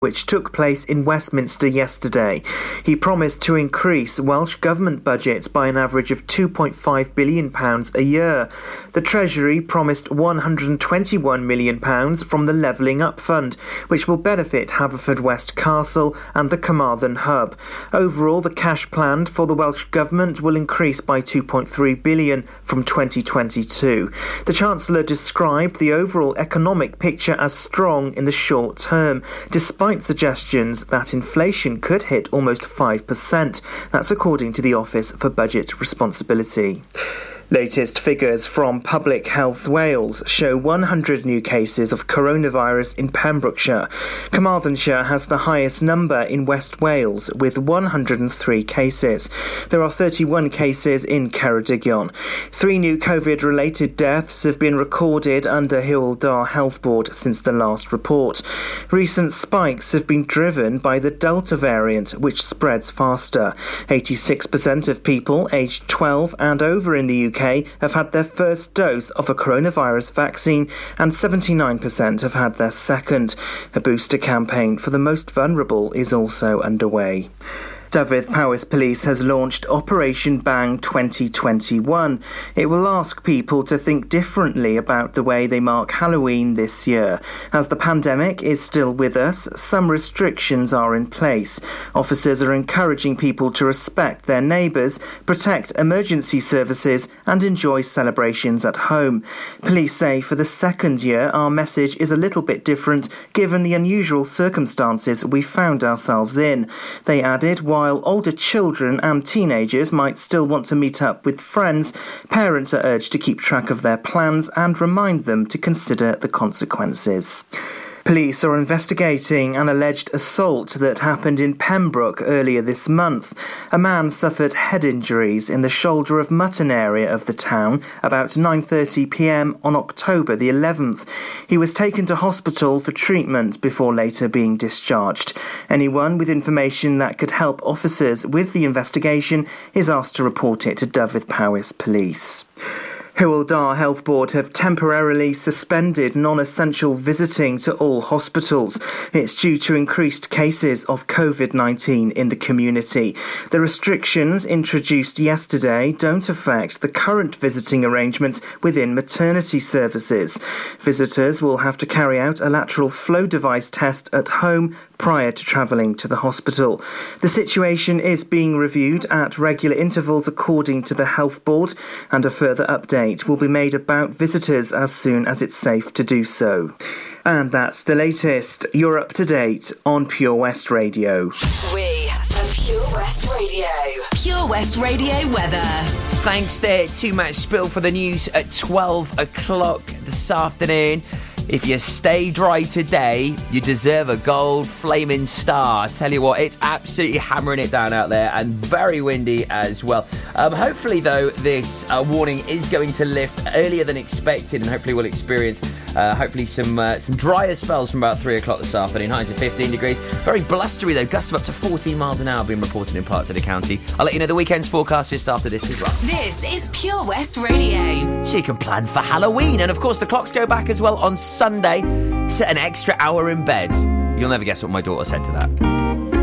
which took place in Westminster yesterday. He promised to increase Welsh Government budgets by an average of £2.5 billion a year. The Treasury promised £121 million from the Levelling Up Fund, which will benefit Haverfordwest Castle and the Carmarthen Hub. Overall, the cash planned for the Welsh Government will increase by £2.3 billion from 2022. The Chancellor described the overall economic picture as strong in the short term, despite despite suggestions that inflation could hit almost 5%. That's according to the Office for Budget Responsibility. Latest figures from Public Health Wales show 100 new cases of coronavirus in Pembrokeshire. Carmarthenshire has the highest number in West Wales with 103 cases. There are 31 cases in Ceredigion. Three new COVID related deaths have been recorded under Hywel Health Board since the last report. Recent spikes have been driven by the Delta variant, which spreads faster. 86% of people aged 12 and over in the UK have had their first dose of a coronavirus vaccine and 79% have had their second. A booster campaign for the most vulnerable is also underway. Dyfed Powys Police has launched Operation Bang 2021. It will ask people to think differently about the way they mark Halloween this year. As the pandemic is still with us, some restrictions are in place. Officers are encouraging people to respect their neighbours, protect emergency services, and enjoy celebrations at home. Police say for the second year, our message is a little bit different given the unusual circumstances we found ourselves in. They added, while older children and teenagers might still want to meet up with friends, parents are urged to keep track of their plans and remind them to consider the consequences. Police are investigating an alleged assault that happened in Pembroke earlier this month. A man suffered head injuries in the shoulder of mutton area of the town about 9:30 p.m. on October the 11th. He was taken to hospital for treatment before later being discharged. Anyone with information that could help officers with the investigation is asked to report it to Dyfed Powys Police. Dda Health Board have temporarily suspended non-essential visiting to all hospitals. It's due to increased cases of COVID-19 in the community. The restrictions introduced yesterday don't affect the current visiting arrangements within maternity services. Visitors will have to carry out a lateral flow device test at home prior to travelling to the hospital. The situation is being reviewed at regular intervals according to the Health Board, and a further update will be made about visitors as soon as it's safe to do so. And that's the latest. You're up to date on Pure West Radio. We are Pure West Radio. Pure West Radio weather. Thanks there to Matt Spill for the news at 12 o'clock this afternoon. If you stay dry today, you deserve a gold flaming star. I tell you what, it's absolutely hammering it down out there and very windy as well. Um, hopefully, though, this uh, warning is going to lift earlier than expected, and hopefully, we'll experience uh, hopefully some uh, some drier spells from about three o'clock this afternoon. Highs of 15 degrees. Very blustery though, gusts of up to 14 miles an hour being reported in parts of the county. I'll let you know the weekend's forecast just after this as well. This is Pure West Radio. So you can plan for Halloween, and of course the clocks go back as well on Sunday. Set an extra hour in bed. You'll never guess what my daughter said to that.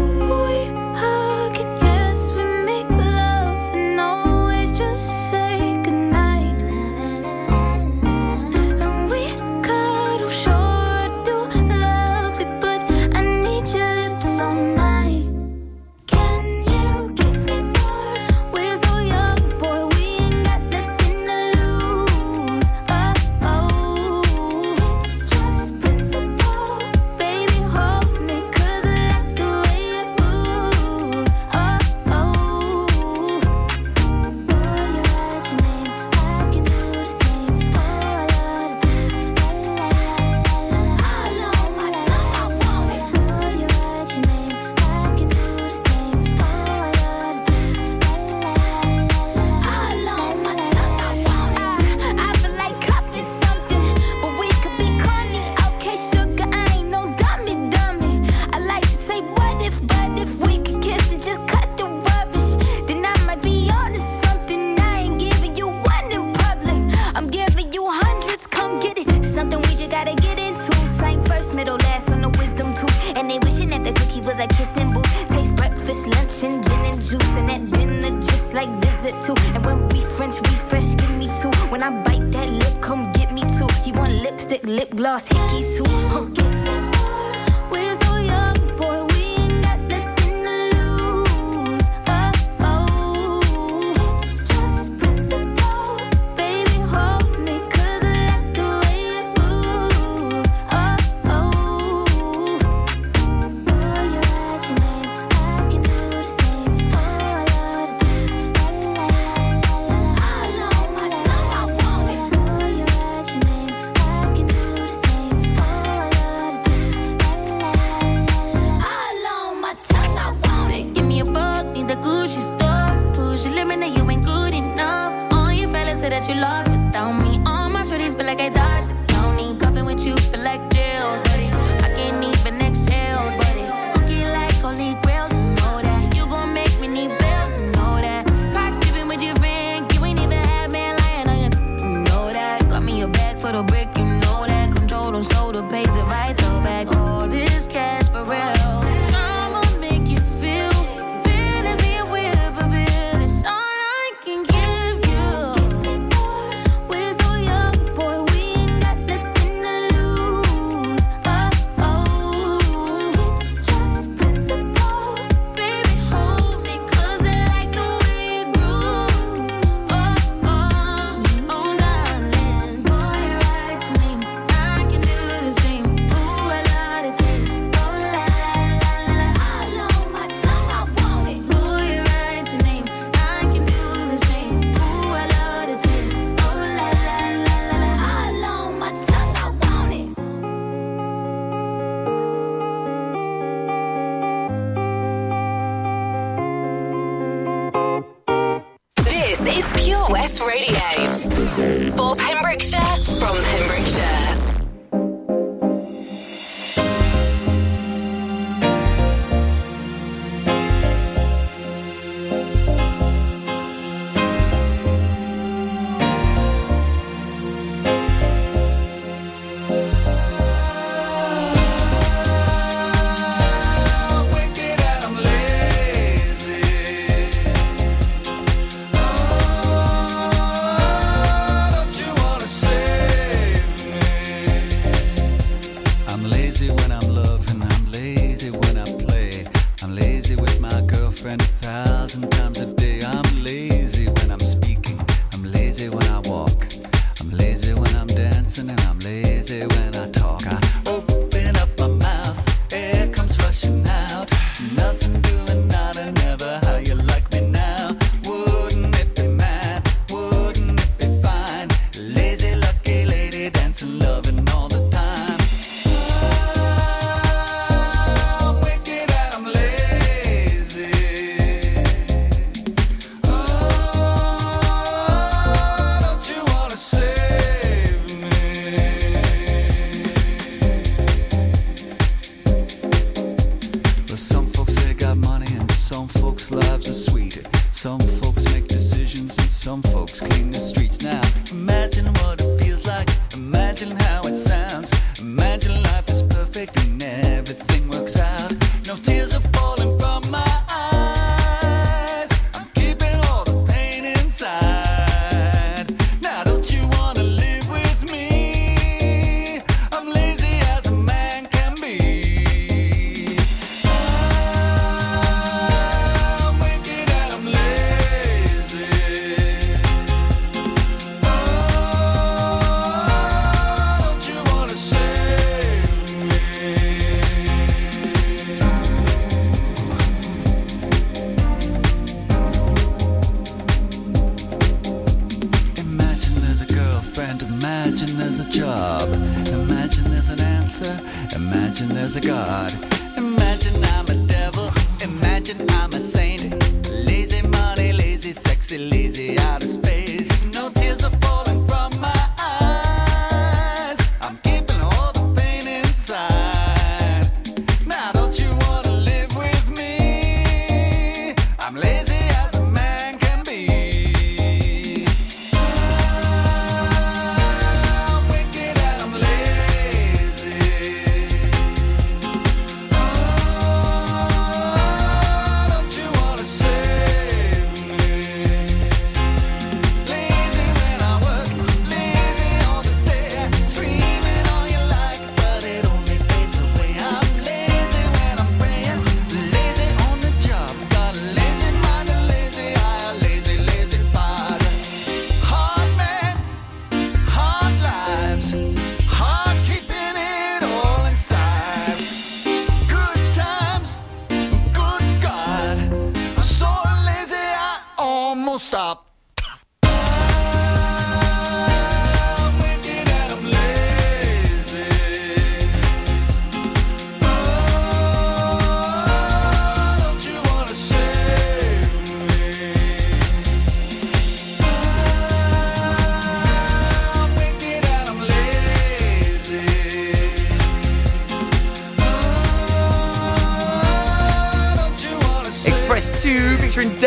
there's a job. Imagine there's an answer. Imagine there's a God. Imagine I'm a devil. Imagine I'm a saint.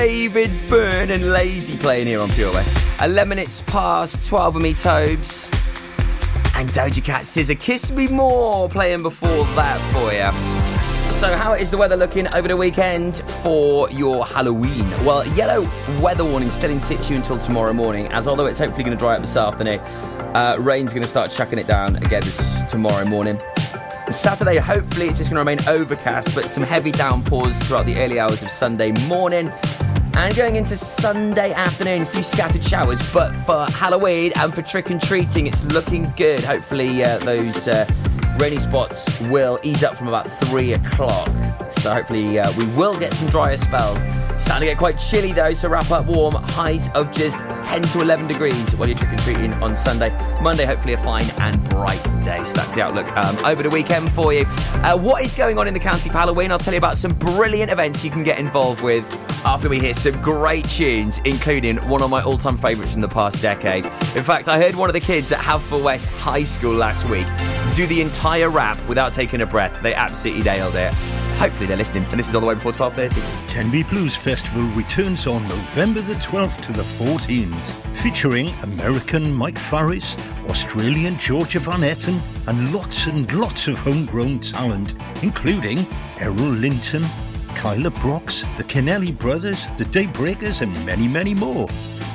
David Byrne and Lazy playing here on Pure West. 11 minutes past 12 of me, Tobes. And Doja Cat SZA Kiss Me More playing before that for you. So, how is the weather looking over the weekend for your Halloween? Well, yellow weather warning still in situ until tomorrow morning, as although it's hopefully going to dry up this afternoon, uh, rain's going to start chucking it down again this tomorrow morning. Saturday, hopefully, it's just going to remain overcast, but some heavy downpours throughout the early hours of Sunday morning. And going into Sunday afternoon, a few scattered showers. But for Halloween and for trick and treating, it's looking good. Hopefully, uh, those uh, rainy spots will ease up from about three o'clock. So hopefully, uh, we will get some drier spells. Starting to get quite chilly though, so wrap up warm. Highs of just 10 to 11 degrees while you're trick and treating on Sunday. Monday, hopefully, a fine and bright day. So that's the outlook um, over the weekend for you. Uh, what is going on in the county for Halloween? I'll tell you about some brilliant events you can get involved with after we hear some great tunes, including one of my all time favourites from the past decade. In fact, I heard one of the kids at Haverfordwest High School last week do the entire rap without taking a breath. They absolutely nailed it. Hopefully they're listening, and this is all the way before 12.30. Tenby Blues Festival returns on November the 12th to the 14th, featuring American Mike Farris, Australian Georgia Van Etten, and lots and lots of homegrown talent, including Errol Linton, Kyla Brox, the Kennelly Brothers, the Daybreakers, and many, many more.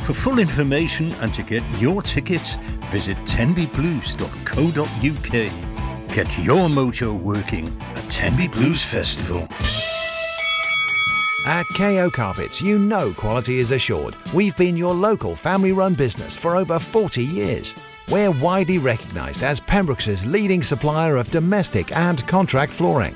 For full information and to get your tickets, visit tenbyblues.co.uk. Get your mojo working at Tenby Blues Festival. At KO Carpets, you know quality is assured. We've been your local family run business for over 40 years. We're widely recognised as Pembroke's leading supplier of domestic and contract flooring.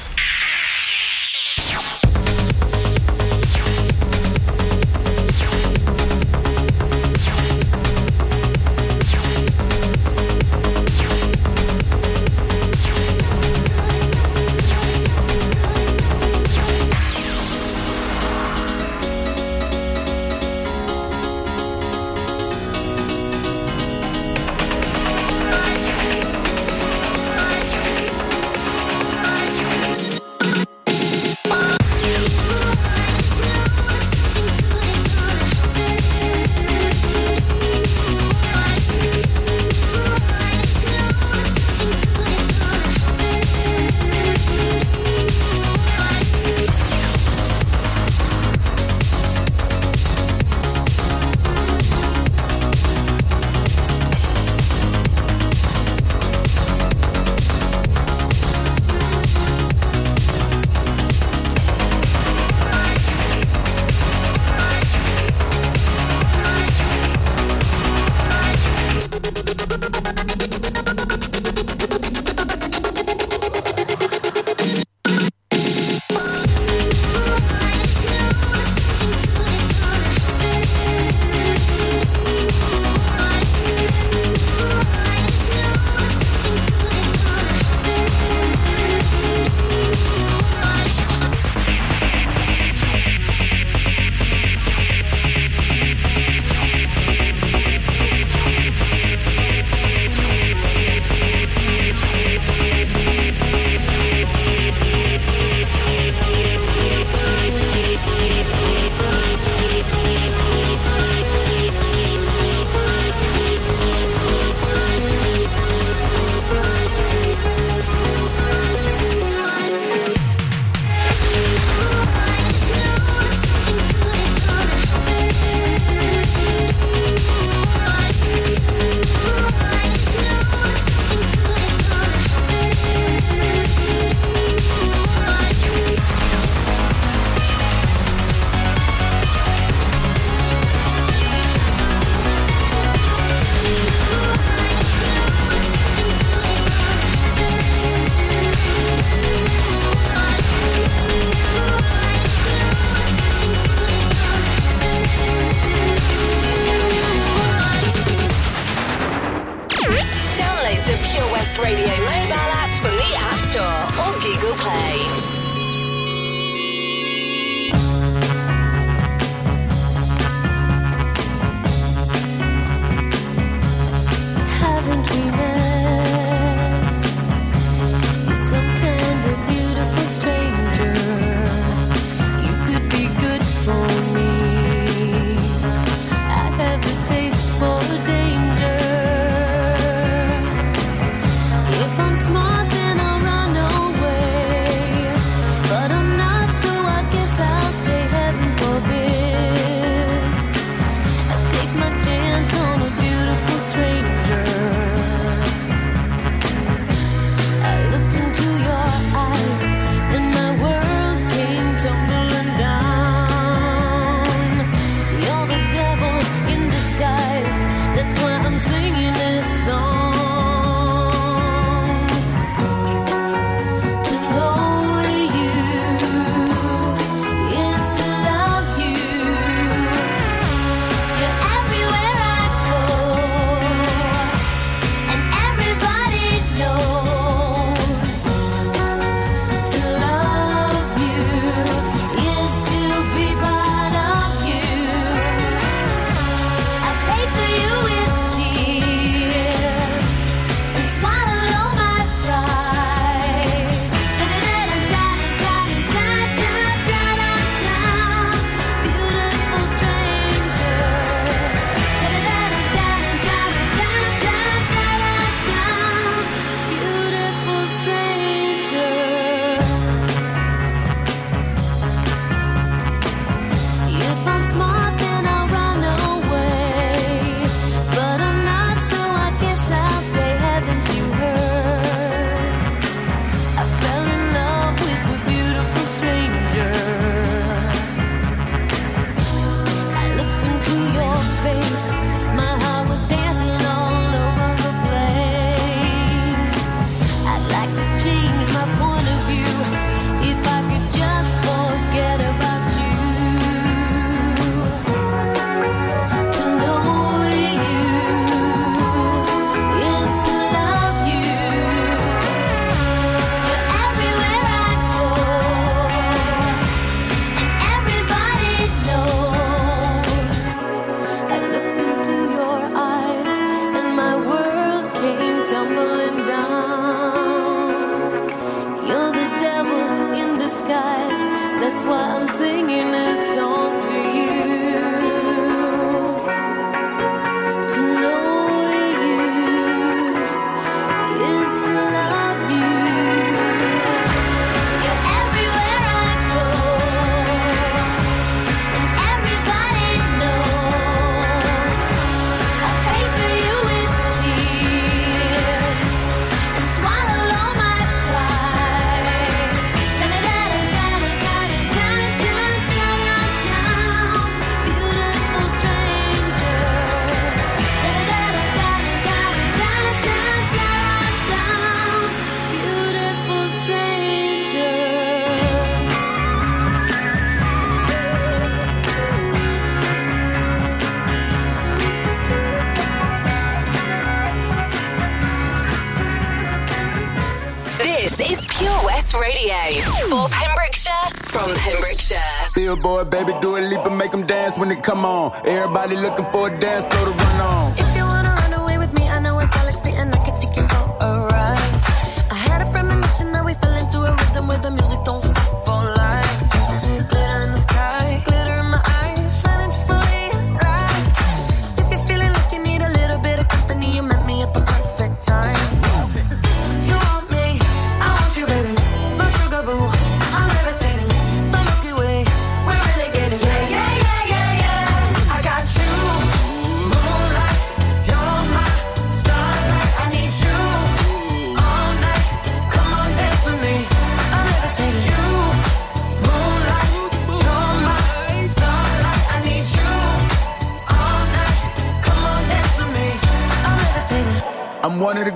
Do a leap and make them dance when they come on. Everybody looking for a dance floor to run on.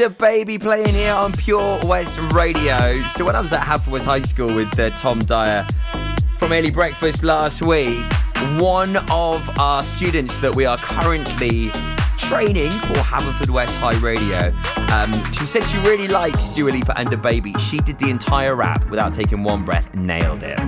DaBaby playing here on Pure West Radio. So when I was at Haverford High School with uh, Tom Dyer from Early Breakfast last week, one of our students that we are currently training for Haverfordwest High Radio, um, she said she really likes Dua Lipa and DaBaby. She did the entire rap without taking one breath, nailed it.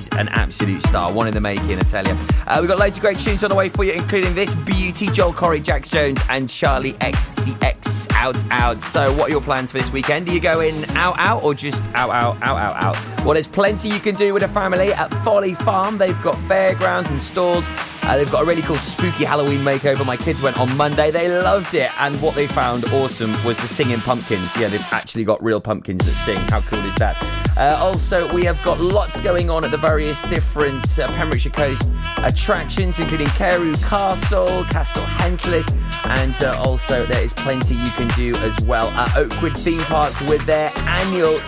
She's an absolute star, one in the making, I tell you. Uh, we've got loads of great tunes on the way for you, including this beauty, Joel Corry, Jax Jones, and Charli XCX out, out. So, what are your plans for this weekend? Are you going out, out, or just out, out, out, out, out? Well, there's plenty you can do with a family at Folly Farm. They've got fairgrounds and stores. Uh, they've got a really cool spooky Halloween makeover. My kids went on Monday. They loved it. And what they found awesome was the singing pumpkins. Yeah, they've actually got real pumpkins that sing. How cool is that? Uh, also, we have got lots going on at the various different uh, Pembrokeshire Coast attractions, including Carew Castle, Castell Henllys, and uh, also there is plenty you can do as well at Oakwood Theme Park with their annual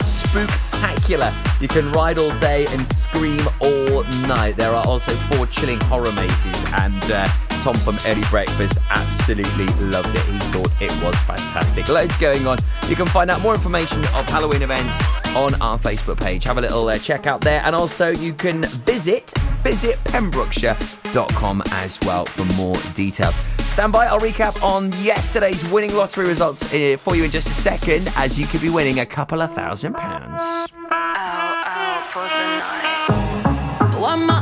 Spooktacular. You can ride all day and scream all night. There are also four chilling horror mazes, and uh, Tom from Early Breakfast absolutely loved it. He thought it was fantastic. Loads going on. You can find out more information of Halloween events on our Facebook page. Have a little uh, check out there, and also you can visit visit pembrokeshire.com as well for more details. Stand by, I'll recap on yesterday's winning lottery results uh, for you in just a second, as you could be winning a couple of thousand pounds. Why am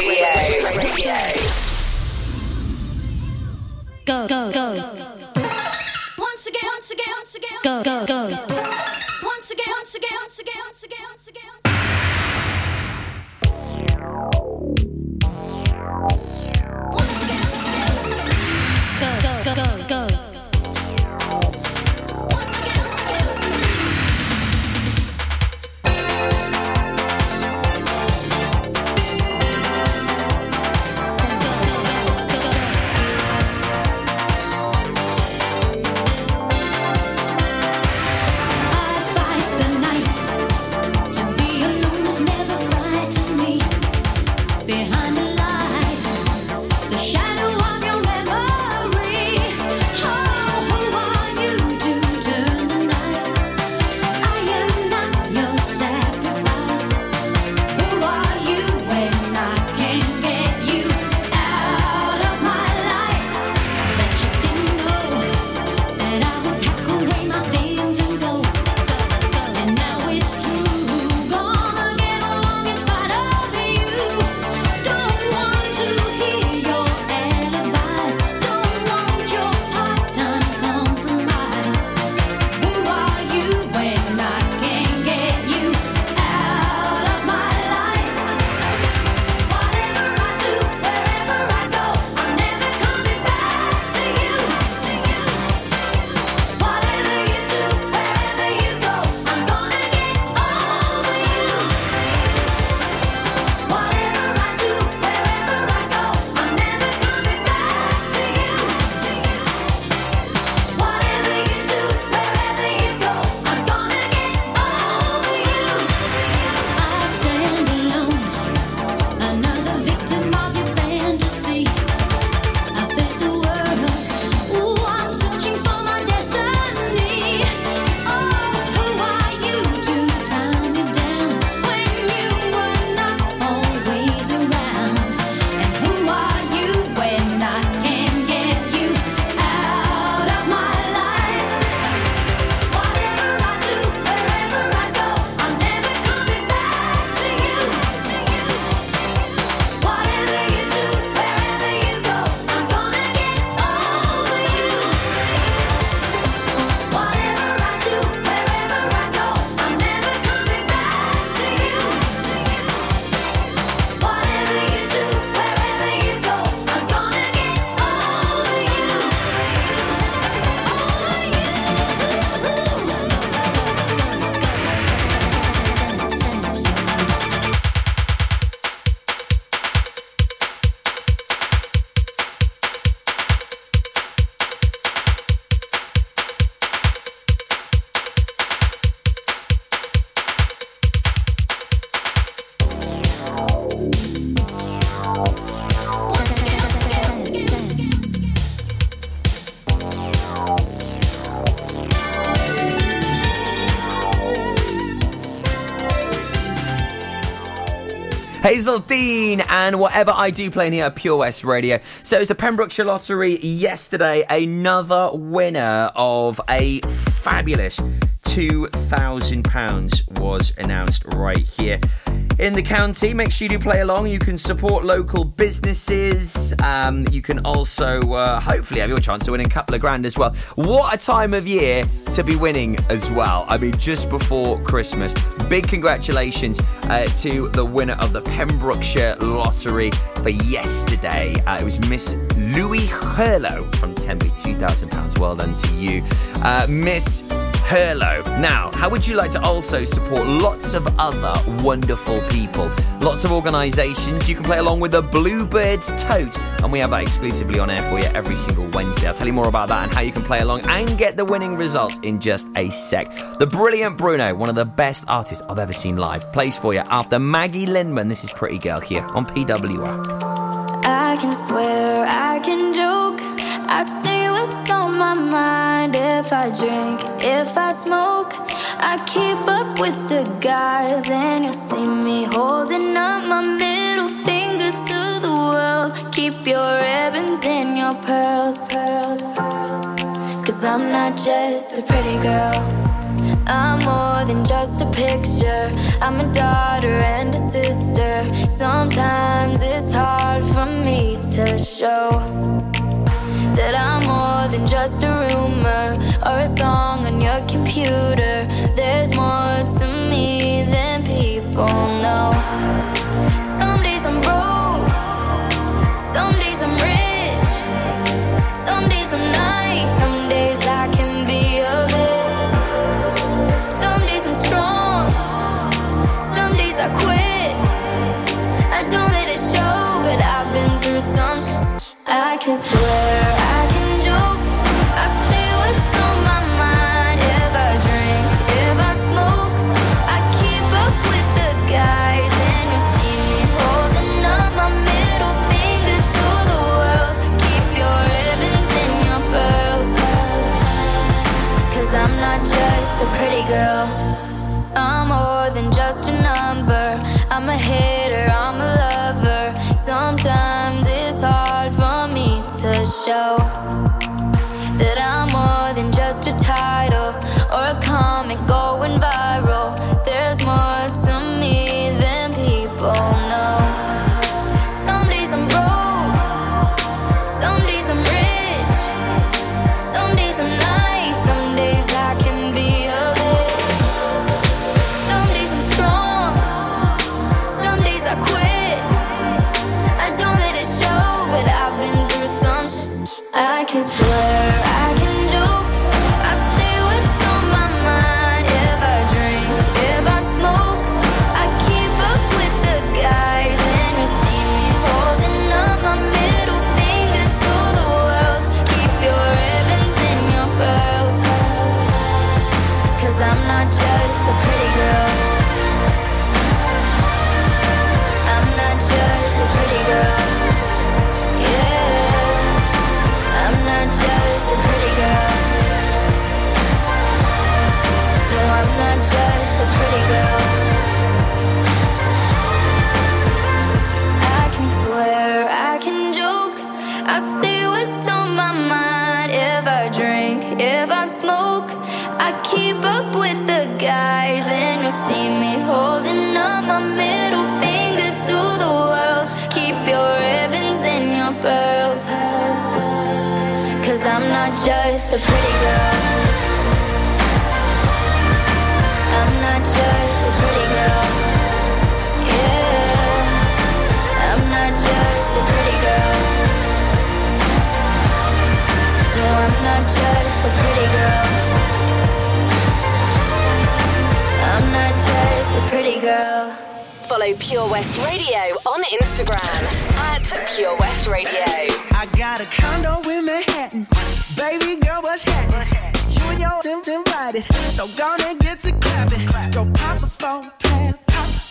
Radio. Radio. Go, go, go. Once again, once again, once again. Go, go, go. Once again, once again, once again, once again, once again. Go, go, go, go, go. Hazell Dean, and whatever I do playing here at Pure West Radio. So it's the Pembrokeshire Lottery yesterday, another winner of a fabulous £2,000 was announced right here in the county. Make sure you do play along. You can support local businesses. Um, you can also uh, hopefully have your chance to win a couple of grand as well. What a time of year to be winning as well. I mean, just before Christmas. Big congratulations uh, to the winner of the Pembrokeshire Lottery for yesterday. Uh, it was Miss Louis Hurlo from Tenby, £2,000. Well done to you. Uh, Miss Now, how would you like to also support lots of other wonderful people? Lots of organisations. You can play along with the Bluebirds Tote, and we have that exclusively on air for you every single Wednesday. I'll tell you more about that and how you can play along and get the winning results in just a sec. The brilliant Bruno, one of the best artists I've ever seen live, plays for you after Maggie Lindemann. This is Pretty Girl here on PWR. I can swear, I can joke. I say mind if I drink, if I smoke. I keep up with the guys, and you'll see me holding up my middle finger to the world. Keep your ribbons and your pearls. Cause I'm not just a pretty girl. I'm more than just a picture. I'm a daughter and a sister. Sometimes it's hard for me to show that I'm more than just a rumor or a song on your computer. There's more to me than people know. Some days I'm broke, some days I'm rich, some days I'm nice, some days I can be a bit. Some days I'm strong, some days I quit. I don't let it show, but I've been through some. I can swear, just a pretty girl. I'm not just a pretty girl. Yeah. I'm not just a pretty girl. No, I'm not just a pretty girl. I'm not just a pretty girl. Follow Pure West Radio on Instagram at Pure West Radio. I got a condo in Manhattan. Baby girl, what's happening? You and your Tim invited. So gonna get to clapping. Go pop a plan. Pop,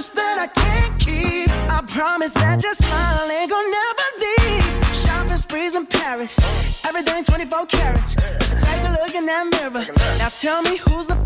promise that I can't keep. I promise that your smile ain't gonna never leave. Shopping sprees in Paris. Everything 24 carats. Take a look in that mirror. Now tell me who's the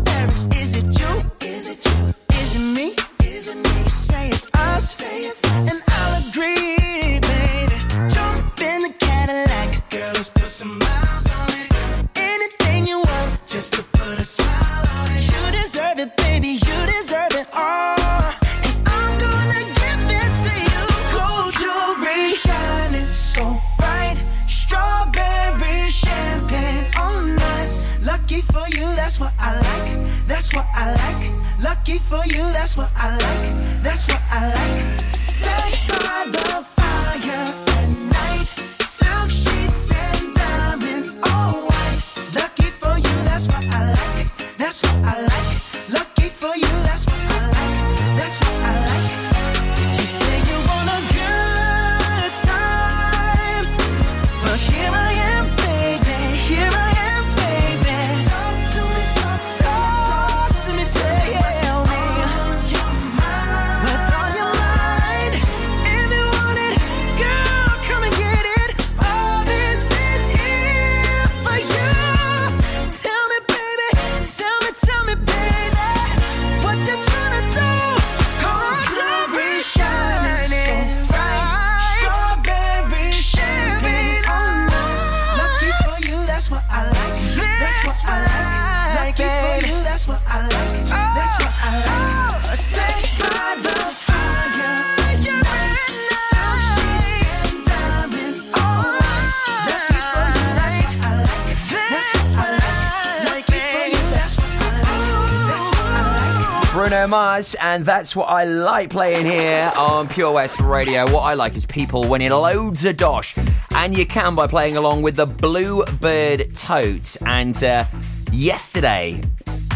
Mars, and that's what I like playing here on Pure West Radio. What I like is people winning loads of dosh, and you can by playing along with the Bluebird Tote. And uh, yesterday,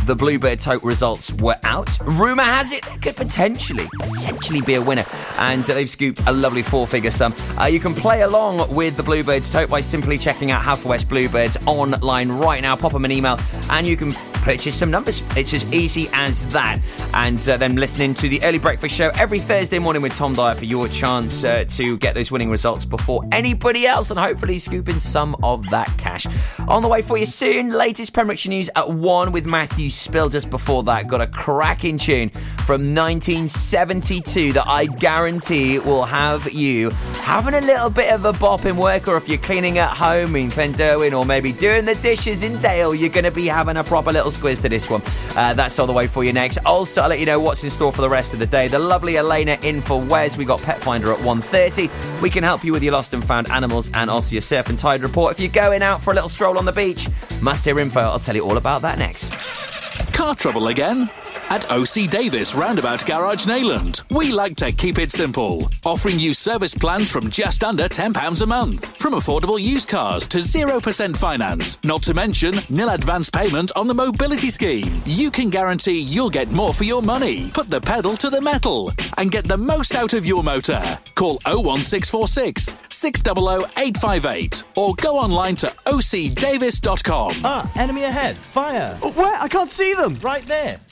the Bluebird Tote results were out. Rumour has it could potentially, potentially be a winner, and uh, they've scooped a lovely four-figure sum. Uh, you can play along with the Bluebirds Tote by simply checking out Half West Bluebirds online right now. Pop them an email, and you can purchase some numbers. It's as easy as that. And uh, then listening to the early breakfast show every Thursday morning with Tom Dyer for your chance uh, to get those winning results before anybody else, and hopefully scooping some of that cash. On the way for you soon. Latest Pembrokeshire news at one with Matthew Spill. Just before that, got a cracking tune from 1972 that I guarantee will have you having a little bit of a bop in work, or if you're cleaning at home in Clunderwen, or maybe doing the dishes in Dale, you're going to be having a proper little squiz to this one. Uh, that's all the way for you next. Also, I'll let you know what's in store for the rest of the day. The lovely Elena in for Wes. We got Pet Finder at 1.30. We can help you with your lost and found animals and also your surf and tide report. If you're going out for a little stroll on the beach, must hear info. I'll tell you all about that next. Car trouble again? At OC Davis Roundabout Garage Neyland, we like to keep it simple, offering you service plans from just under £10 a month. From affordable used cars to 0% finance, not to mention nil advance payment on the mobility scheme. You can guarantee you'll get more for your money. Put the pedal to the metal and get the most out of your motor. Call 01646 600 858 or go online to ocdavis.com. Ah, enemy ahead. Fire. Where? I can't see them. Right there.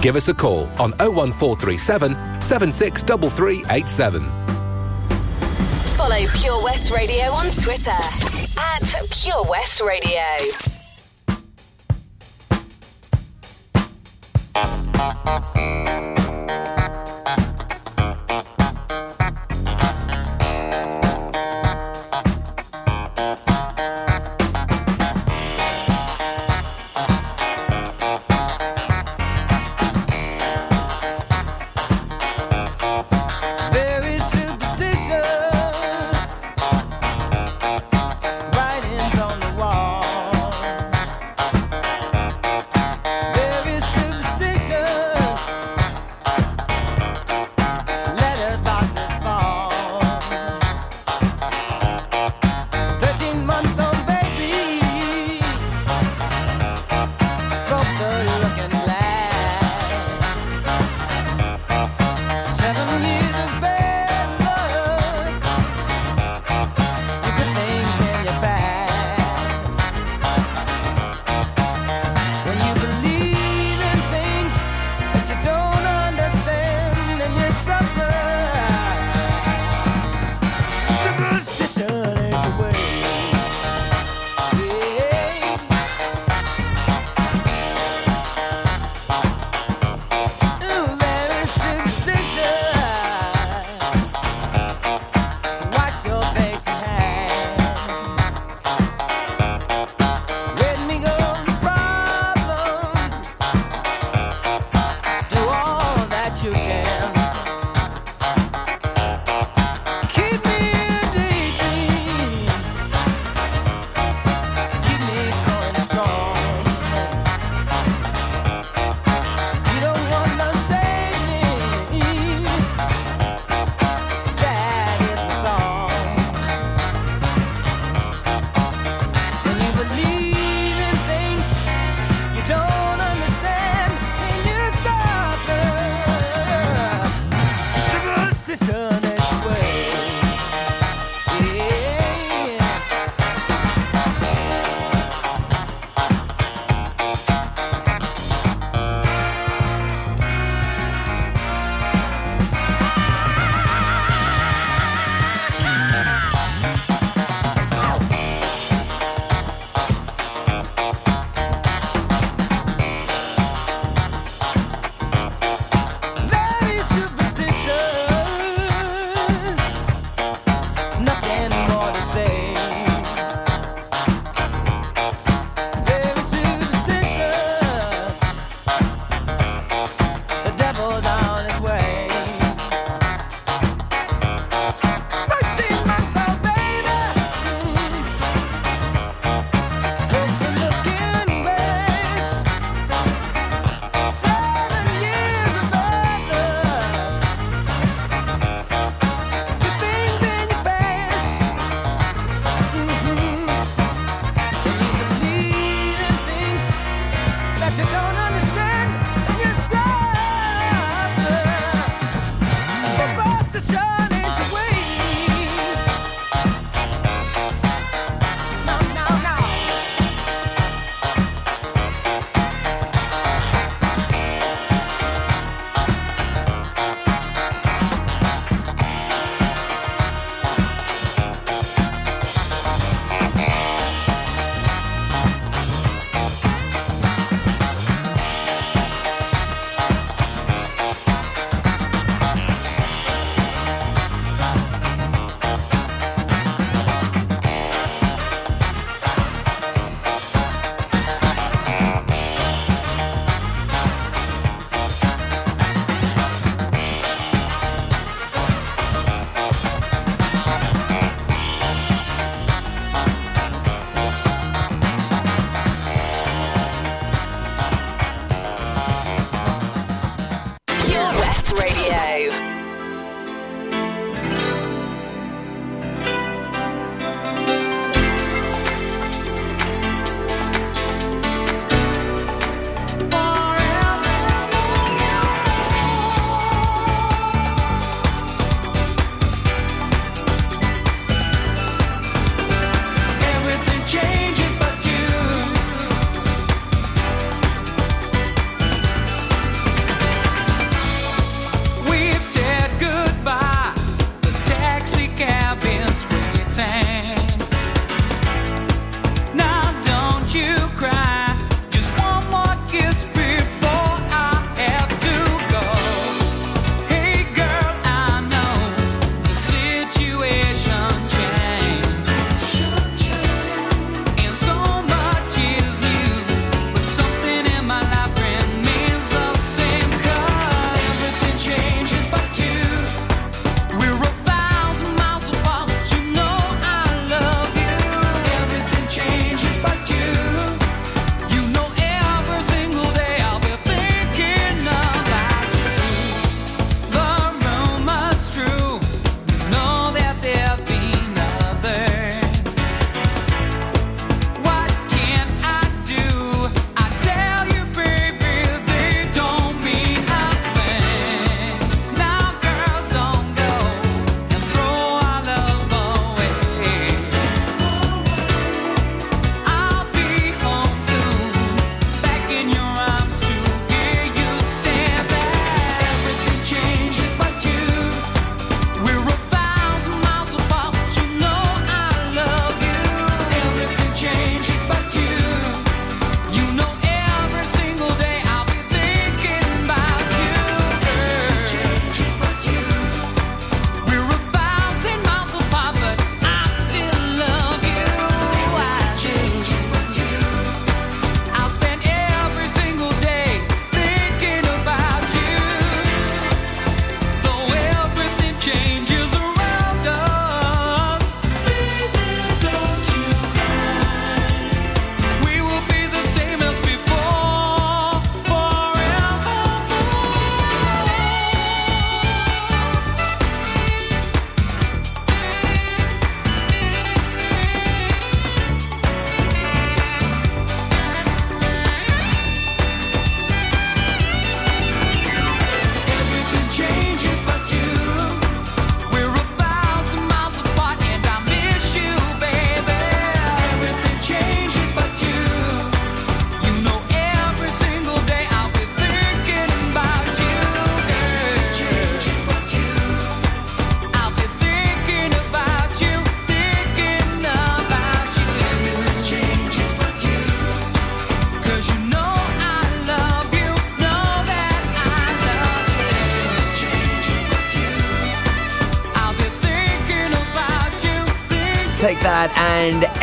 Give us a call on 01437 763387. Follow Pure West Radio on Twitter at Pure West Radio.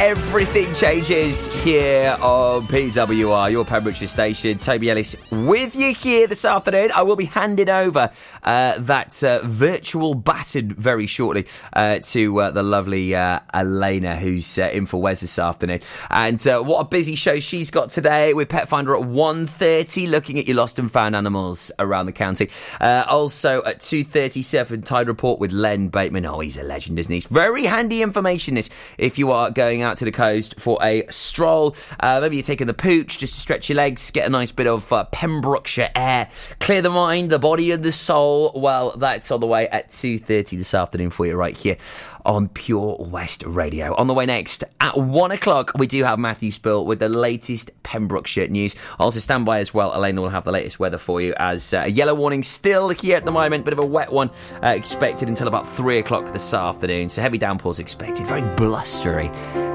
Everything changes here on PWR, your Pembrokeshire station. Toby Ellis with you here this afternoon. I will be handing over that uh, virtual baton very shortly uh, to uh, the lovely uh, Elena, who's uh, in for Wes this afternoon. And uh, what a busy show she's got today with Pet Finder at 1.30, looking at your lost and found animals around the county. Uh, also at 2.37, Tide Report with Len Bateman. Oh, he's a legend, isn't he? Very handy information, this, if you are going out to the coast for a stroll. Uh, maybe you're taking the pooch just to stretch your legs, get a nice bit of uh, Pembrokeshire air, clear the mind, the body, and the soul. Well, that's on the way at 2.30 this afternoon for you right here on Pure West Radio. On the way next, at one o'clock, we do have Matthew Spill with the latest Pembrokeshire news. Also, stand by as well. Elena will have the latest weather for you as uh, a yellow warning still here at the moment, bit of a wet one uh, expected until about three o'clock this afternoon. So, heavy downpours expected, very blustery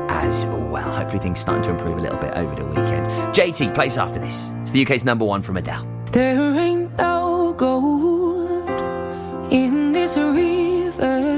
as well. Hopefully, things starting to improve a little bit over the weekend. JT plays after this. It's the UK's number one from Adele. There ain't no gold in this river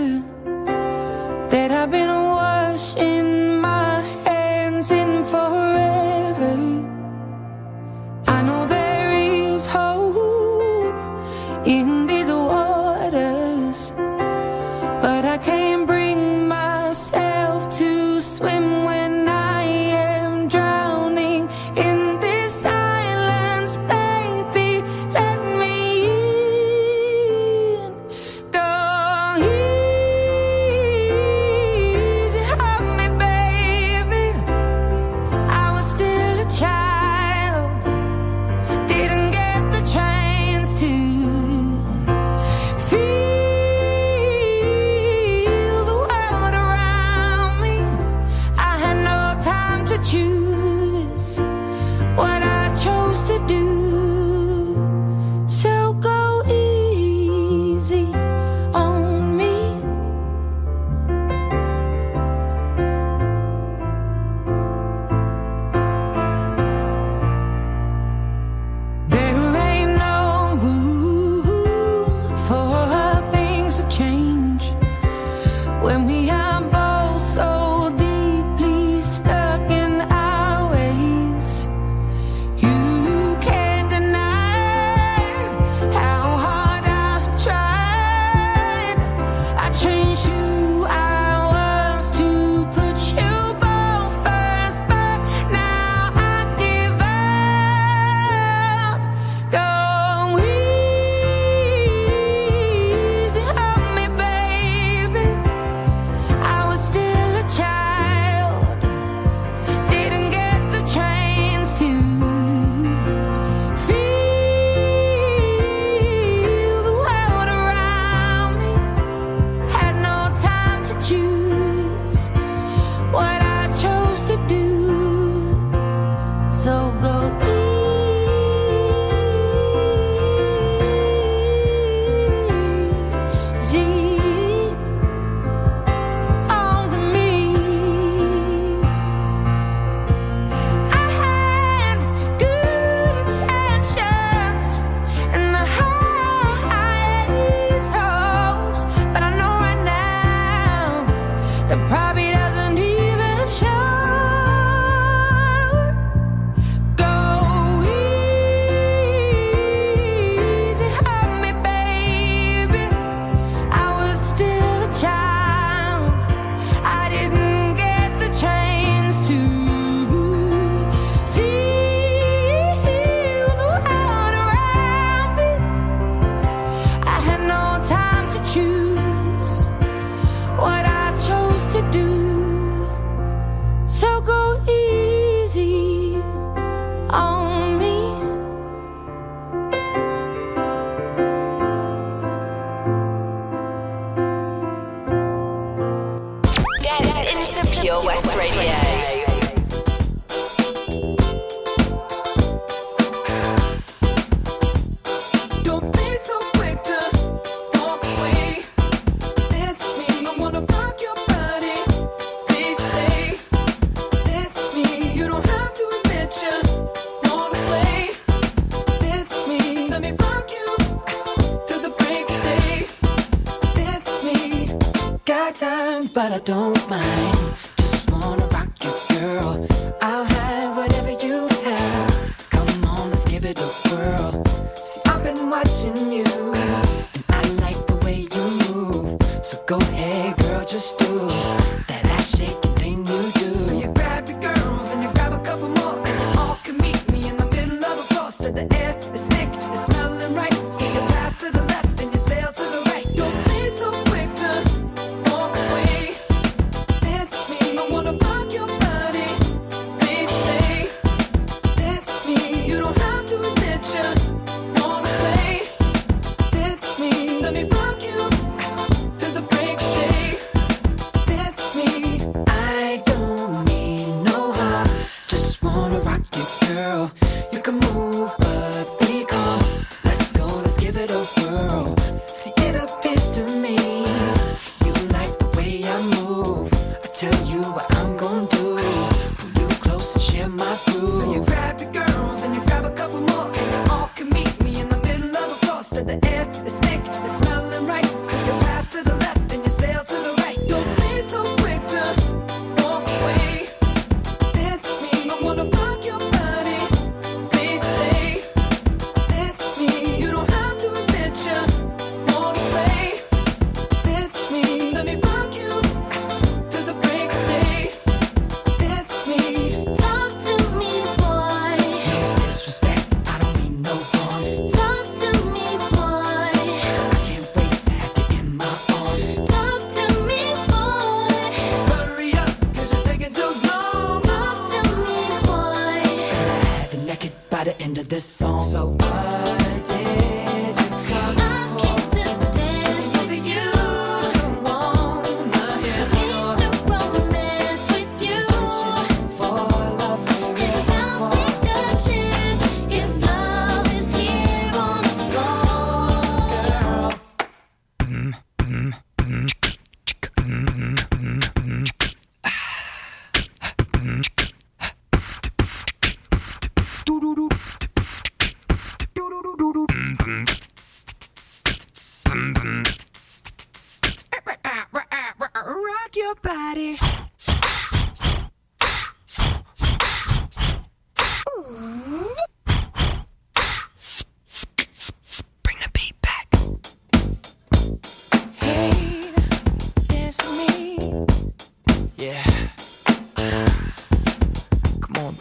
world.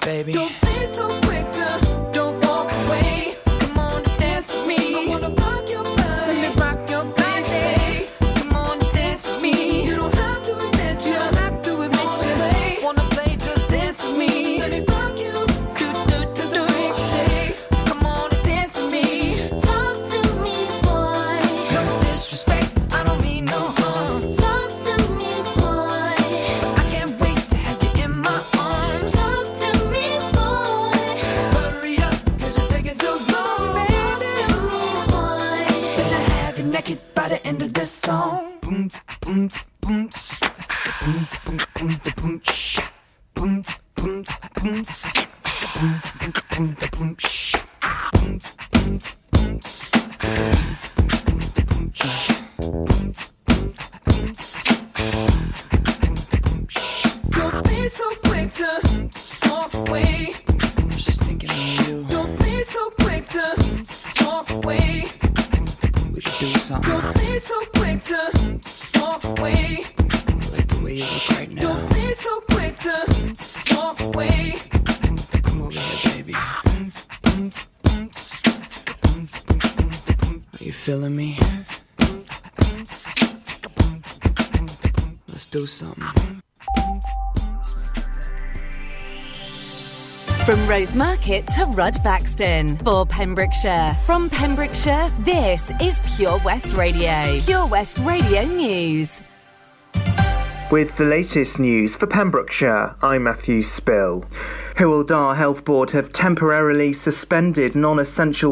baby. Rosemarket to Rudd Baxton for Pembrokeshire. From Pembrokeshire, this is Pure West Radio. Pure West Radio News. With the latest news for Pembrokeshire, I'm Matthew Spill. Hywel Dda Health Board have temporarily suspended non essential